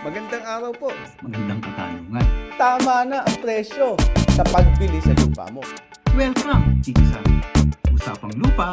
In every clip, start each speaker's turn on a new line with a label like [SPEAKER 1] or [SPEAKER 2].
[SPEAKER 1] Magandang araw po.
[SPEAKER 2] Magandang katanungan.
[SPEAKER 1] Tama na ang presyo sa pagbili sa lupa mo.
[SPEAKER 2] Welcome dito sa Usapang Lupa.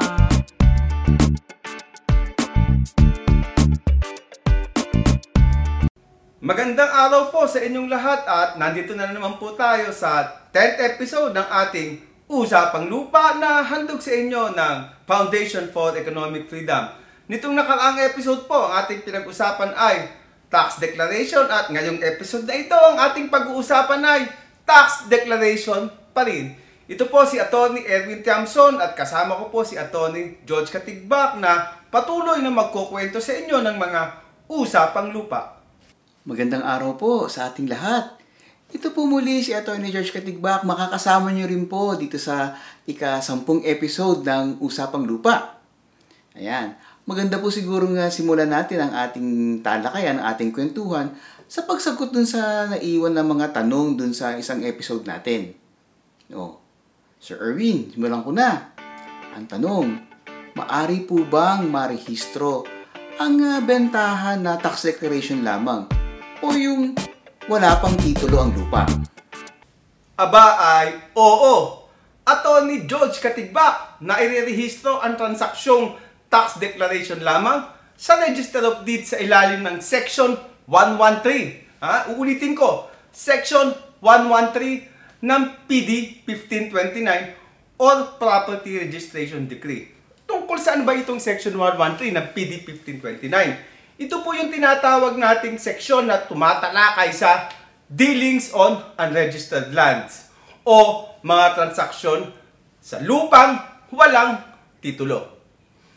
[SPEAKER 1] Magandang araw po sa inyong lahat at nandito na naman po tayo sa 10th episode ng ating Usapang Lupa na handog sa inyo ng Foundation for Economic Freedom. Nitong nakaraang episode po, ang ating pinag-usapan ay tax declaration at ngayong episode na ito, ang ating pag-uusapan ay tax declaration pa rin. Ito po si Attorney Erwin Tiamson at kasama ko po si Attorney George Katigbak na patuloy na magkukwento sa inyo ng mga usapang lupa.
[SPEAKER 3] Magandang araw po sa ating lahat. Ito po muli si Atty. George Katigbak. Makakasama niyo rin po dito sa ika-sampung episode ng Usapang Lupa. Ayan. Maganda po siguro nga simulan natin ang ating talakayan, ang ating kwentuhan sa pagsagot dun sa naiwan ng mga tanong dun sa isang episode natin. O, Sir Erwin, simulan ko na. Ang tanong, maari po bang marehistro ang ah, bentahan na tax declaration lamang o yung wala pang titulo ang lupa?
[SPEAKER 1] Aba ay oo. Attorney George Katigbak na irerehistro ang transaksyong tax declaration lamang sa Register of Deeds sa ilalim ng Section 113. Ha? Uulitin ko, Section 113 ng PD 1529 or Property Registration Decree. Tungkol saan ba itong Section 113 ng PD 1529? Ito po yung tinatawag nating seksyon na tumatalakay sa dealings on unregistered lands o mga transaksyon sa lupang walang titulo.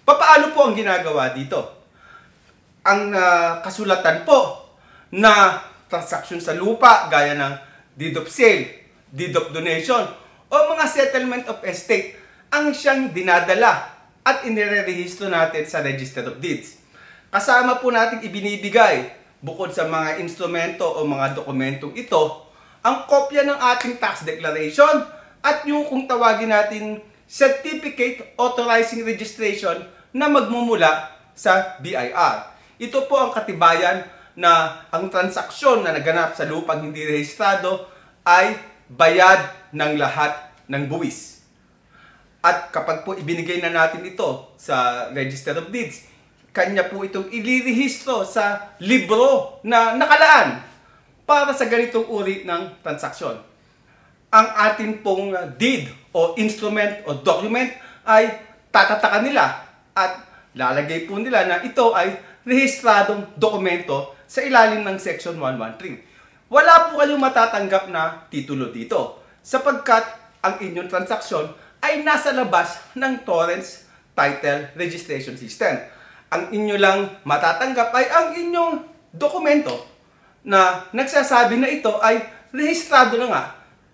[SPEAKER 1] Papaano po ang ginagawa dito? Ang ah, kasulatan po na transaksyon sa lupa gaya ng deed of sale, deed of donation, o mga settlement of estate ang siyang dinadala at inirerehistro natin sa Register of Deeds. Kasama po natin ibinibigay bukod sa mga instrumento o mga dokumentong ito, ang kopya ng ating tax declaration at yung kung tawagin natin Certificate Authorizing Registration na magmumula sa BIR. Ito po ang katibayan na ang transaksyon na naganap sa lupang hindi rehistrado ay bayad ng lahat ng buwis. At kapag po ibinigay na natin ito sa Register of Deeds, kanya po itong ilirehistro sa libro na nakalaan para sa ganitong uri ng transaksyon. Ang atin pong deed o instrument o document ay tatatakan nila at lalagay po nila na ito ay rehistradong dokumento sa ilalim ng Section 113. Wala po kayong matatanggap na titulo dito sapagkat ang inyong transaksyon ay nasa labas ng Torrents Title Registration System. Ang inyo lang matatanggap ay ang inyong dokumento na nagsasabi na ito ay rehistrado na nga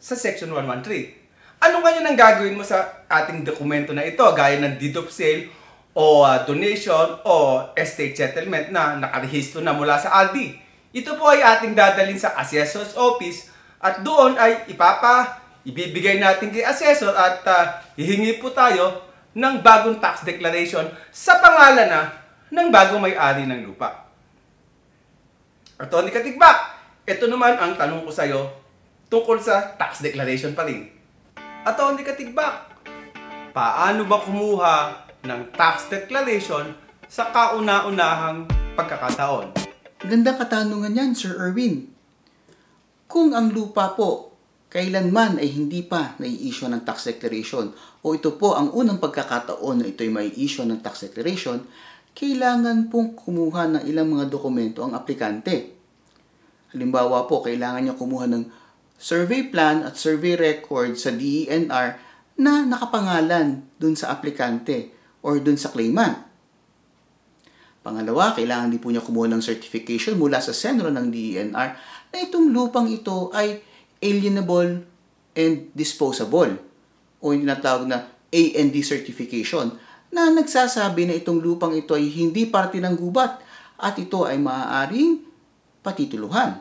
[SPEAKER 1] sa Section 113. Ano ngayon ang gagawin mo sa ating dokumento na ito gaya ng deed of sale o uh, donation o estate settlement na nakarehistro na mula sa RD. Ito po ay ating dadalhin sa assessor's office at doon ay ipapa ibibigay natin kay assessor at uh, hihingi po tayo ng bagong tax declaration sa pangalan na ng bagong may-ari ng lupa. Attorney Katigbak, ito naman ang tanong ko sa iyo tungkol sa tax declaration pa rin. Attorney Katigbak, paano ba kumuha ng tax declaration sa kauna-unahang pagkakataon?
[SPEAKER 3] Gandang katanungan yan, Sir Erwin. Kung ang lupa po kailanman ay hindi pa nai-issue ng tax declaration o ito po ang unang pagkakataon na ito ay may issue ng tax declaration, kailangan pong kumuha ng ilang mga dokumento ang aplikante. Halimbawa po, kailangan niya kumuha ng survey plan at survey record sa DENR na nakapangalan dun sa aplikante or dun sa claimant. Pangalawa, kailangan din po niya kumuha ng certification mula sa senro ng DENR na itong lupang ito ay alienable and disposable o yung tinatawag na AND certification na nagsasabi na itong lupang ito ay hindi parte ng gubat at ito ay maaaring patituluhan.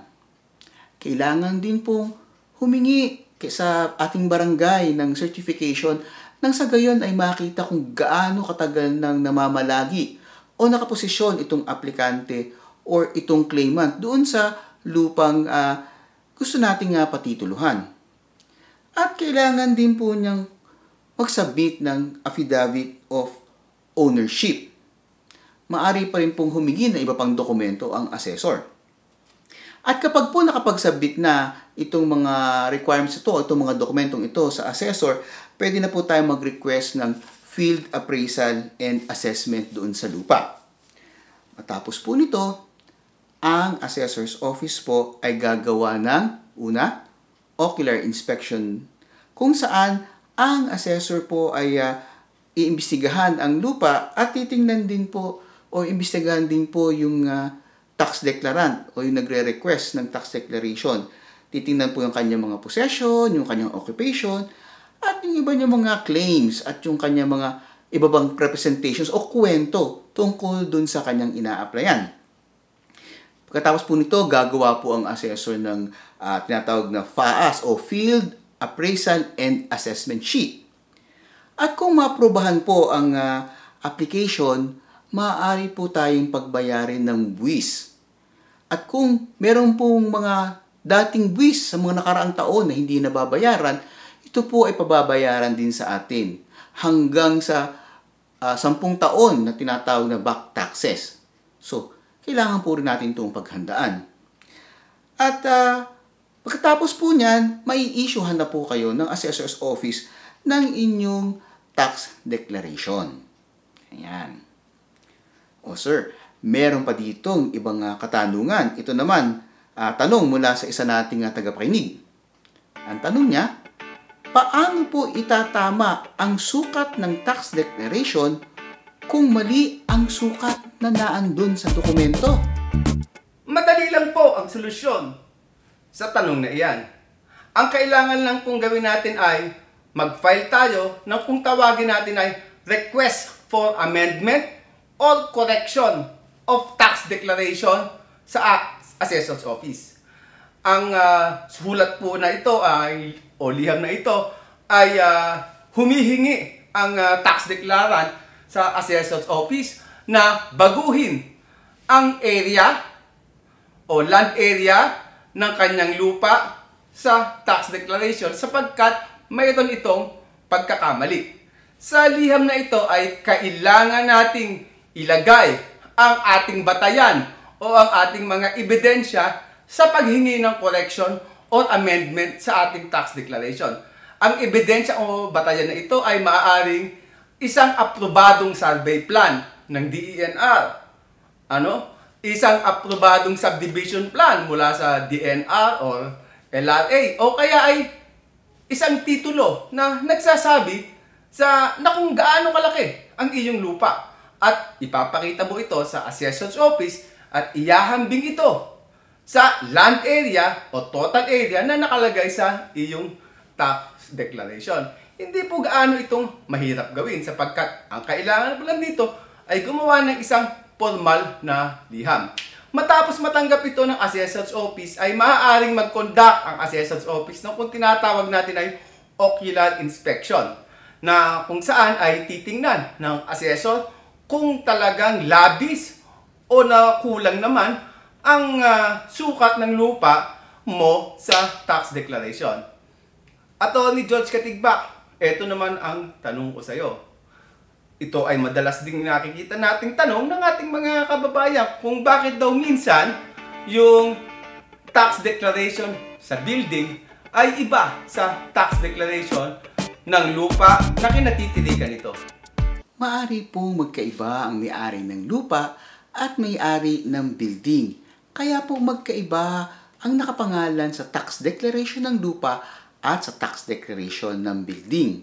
[SPEAKER 3] Kailangan din pong humingi sa ating barangay ng certification nang sa gayon ay makita kung gaano katagal nang namamalagi o nakaposisyon itong aplikante or itong claimant doon sa lupang ah, gusto nating uh, patituluhan. At kailangan din po niyang mag-submit ng affidavit of ownership. Maari pa rin pong humingi ng iba pang dokumento ang assessor. At kapag po nakapag-submit na itong mga requirements ito, itong mga dokumentong ito sa assessor, pwede na po tayo mag-request ng field appraisal and assessment doon sa lupa. Matapos po nito, ang assessor's office po ay gagawa ng una, ocular inspection kung saan ang assessor po ay uh, iimbestigahan ang lupa at titingnan din po o imbestigahan din po yung uh, tax declarant o yung nagre-request ng tax declaration. Titingnan po yung kanyang mga possession, yung kanyang occupation, at yung iba niya mga claims at yung kanyang mga iba bang representations o kwento tungkol dun sa kanyang ina-applyan. Pagkatapos po nito, gagawa po ang assessor ng uh, tinatawag na FAAS o Field Appraisal and Assessment Sheet. At kung maprobahan po ang uh, application, maaari po tayong pagbayarin ng buwis. At kung meron pong mga dating buwis sa mga nakaraang taon na hindi nababayaran, ito po ay pababayaran din sa atin hanggang sa uh, sampung taon na tinatawag na back taxes. So, kailangan po rin natin itong paghandaan. At uh, pagkatapos po niyan, may issuehan na po kayo ng assessor's office ng inyong tax declaration. Ayan. O sir, meron pa ditong ibang uh, katanungan. Ito naman, uh, tanong mula sa isa nating uh, tagapakinig. Ang tanong niya, paano po itatama ang sukat ng tax declaration kung mali ang sukat na naandun sa dokumento?
[SPEAKER 1] Madali lang po ang solusyon sa tanong na iyan. Ang kailangan lang pong gawin natin ay mag-file tayo ng kung tawagin natin ay request for amendment or correction of tax declaration sa assessor's office. Ang uh, sulat po na ito ay o liham na ito ay uh, humihingi ang uh, tax declarant sa assessor's office na baguhin ang area o land area ng kanyang lupa sa tax declaration sapagkat mayroon itong pagkakamali. Sa liham na ito ay kailangan nating ilagay ang ating batayan o ang ating mga ebidensya sa paghingi ng correction or amendment sa ating tax declaration. Ang ebidensya o batayan na ito ay maaaring isang aprobadong survey plan ng DENR. Ano? Isang aprobadong subdivision plan mula sa DNR or LRA. O kaya ay isang titulo na nagsasabi sa na kung gaano kalaki ang iyong lupa. At ipapakita mo ito sa assessor's office at iyahambing ito sa land area o total area na nakalagay sa iyong tax declaration. Hindi po gaano itong mahirap gawin sapagkat ang kailangan po lang dito ay gumawa ng isang formal na liham. Matapos matanggap ito ng assessor's office ay maaaring mag-conduct ang assessor's office ng kung tinatawag natin ay ocular inspection na kung saan ay titingnan ng assessor kung talagang labis o na kulang naman ang uh, sukat ng lupa mo sa tax declaration. Ato ni George Katigbak, ito naman ang tanong ko sa iyo. Ito ay madalas ding nakikita nating tanong ng ating mga kababayan kung bakit daw minsan yung tax declaration sa building ay iba sa tax declaration ng lupa na kinatitirikan ito.
[SPEAKER 3] Maari pong magkaiba ang may-ari ng lupa at may-ari ng building kaya po magkaiba ang nakapangalan sa tax declaration ng lupa at sa tax declaration ng building.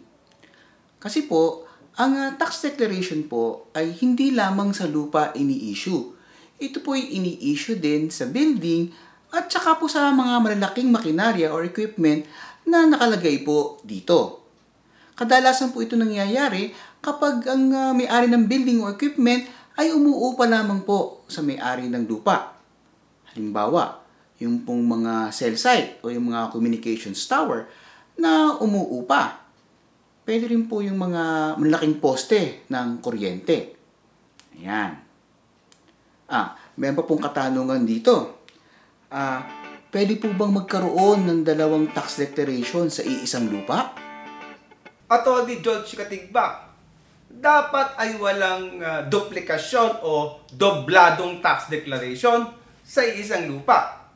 [SPEAKER 3] Kasi po, ang uh, tax declaration po ay hindi lamang sa lupa ini-issue. Ito po ay ini-issue din sa building at saka po sa mga malalaking makinarya or equipment na nakalagay po dito. Kadalasan po ito nangyayari kapag ang uh, may-ari ng building o equipment ay umuupa lamang po sa may-ari ng lupa. Halimbawa, yung pong mga cell site o yung mga communications tower na umuupa. Pwede rin po yung mga malaking poste ng kuryente. Ayan. Ah, mayroon pa pong katanungan dito. Ah, pwede po bang magkaroon ng dalawang tax declaration sa iisang lupa?
[SPEAKER 1] Attorney George Katigbak, dapat ay walang ah, duplikasyon o dobladong tax declaration sa isang lupa.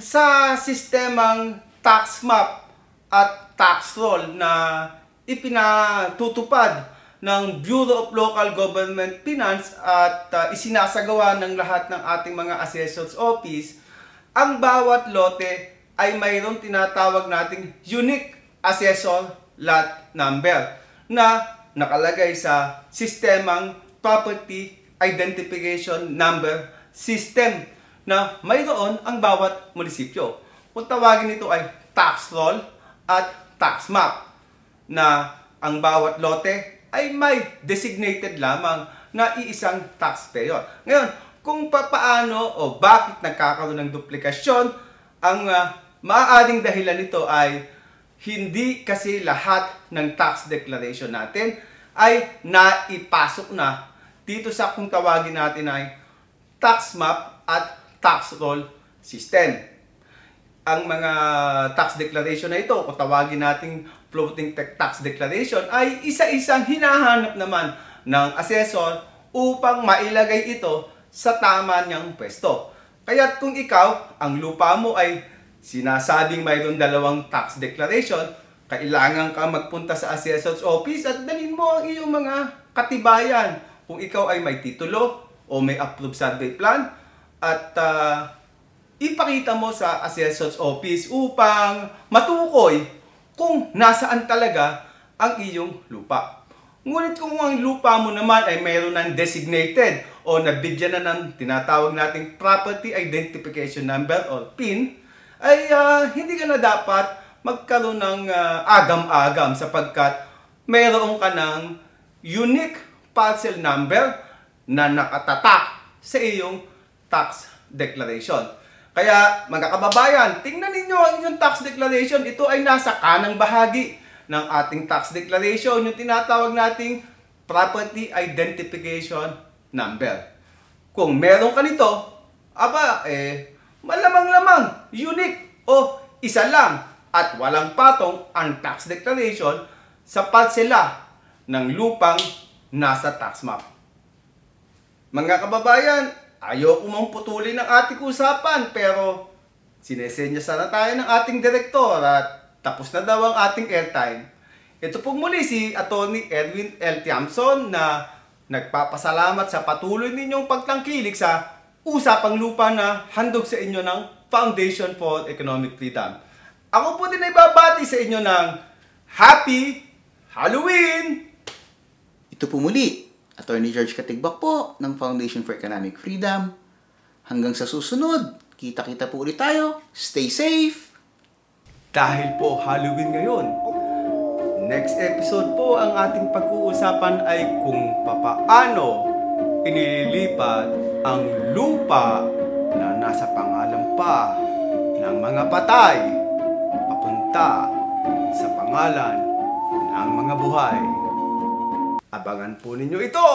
[SPEAKER 1] Sa sistemang tax map at tax roll na ipinatutupad ng Bureau of Local Government Finance at ah, isinasagawa ng lahat ng ating mga assessors office, ang bawat lote ay mayroong tinatawag nating unique assessor lot number na nakalagay sa sistemang property identification number system na mayroon ang bawat munisipyo. Kung tawagin ito ay tax roll at tax map na ang bawat lote ay may designated lamang na iisang taxpayer. Ngayon, kung papaano o bakit nagkakaroon ng duplikasyon, ang ah, maaaring dahilan nito ay hindi kasi lahat ng tax declaration natin ay naipasok na dito sa kung tawagin natin ay tax map at tax roll system ang mga tax declaration na ito, kung tawagin nating floating tax declaration, ay isa-isang hinahanap naman ng assessor upang mailagay ito sa tama niyang pwesto. Kaya't kung ikaw, ang lupa mo ay sinasabing mayroon dalawang tax declaration, kailangan ka magpunta sa assessor's office at dalhin mo ang iyong mga katibayan. Kung ikaw ay may titulo o may approved survey plan at ah, ipakita mo sa assessor's office upang matukoy kung nasaan talaga ang iyong lupa. Ngunit kung ang lupa mo naman ay mayroon ng designated o nabigyan na ng tinatawag nating Property Identification Number or PIN, ay ah, hindi ka na dapat magkaroon ng ah, agam-agam sapagkat mayroon ka ng unique parcel number na nakatatak sa iyong tax declaration. Kaya mga kababayan, tingnan ninyo ang inyong tax declaration. Ito ay nasa kanang bahagi ng ating tax declaration, yung tinatawag nating property identification number. Kung meron ka nito, aba, eh, malamang-lamang, unique o isa lang at walang patong ang tax declaration sa parsela ng lupang nasa tax map. Mga kababayan, ayoko mang putulin ang ating usapan pero sinesenya sana tayo ng ating direktor at tapos na daw ang ating airtime. Ito po muli si Attorney Edwin L. Tiamson na nagpapasalamat sa patuloy ninyong pagtangkilik sa usapang lupa na handog sa inyo ng Foundation for Economic Freedom. Ako po din ay babati sa inyo ng Happy Halloween!
[SPEAKER 3] Ito po muli, Attorney George Katigbak po ng Foundation for Economic Freedom. Hanggang sa susunod, kita-kita po ulit tayo. Stay safe!
[SPEAKER 1] Dahil po Halloween ngayon, next episode po ang ating pag-uusapan ay kung papaano inililipat ang lupa na nasa pangalan pa ng mga patay papunta sa pangalan ng mga buhay. Abangan po ninyo ito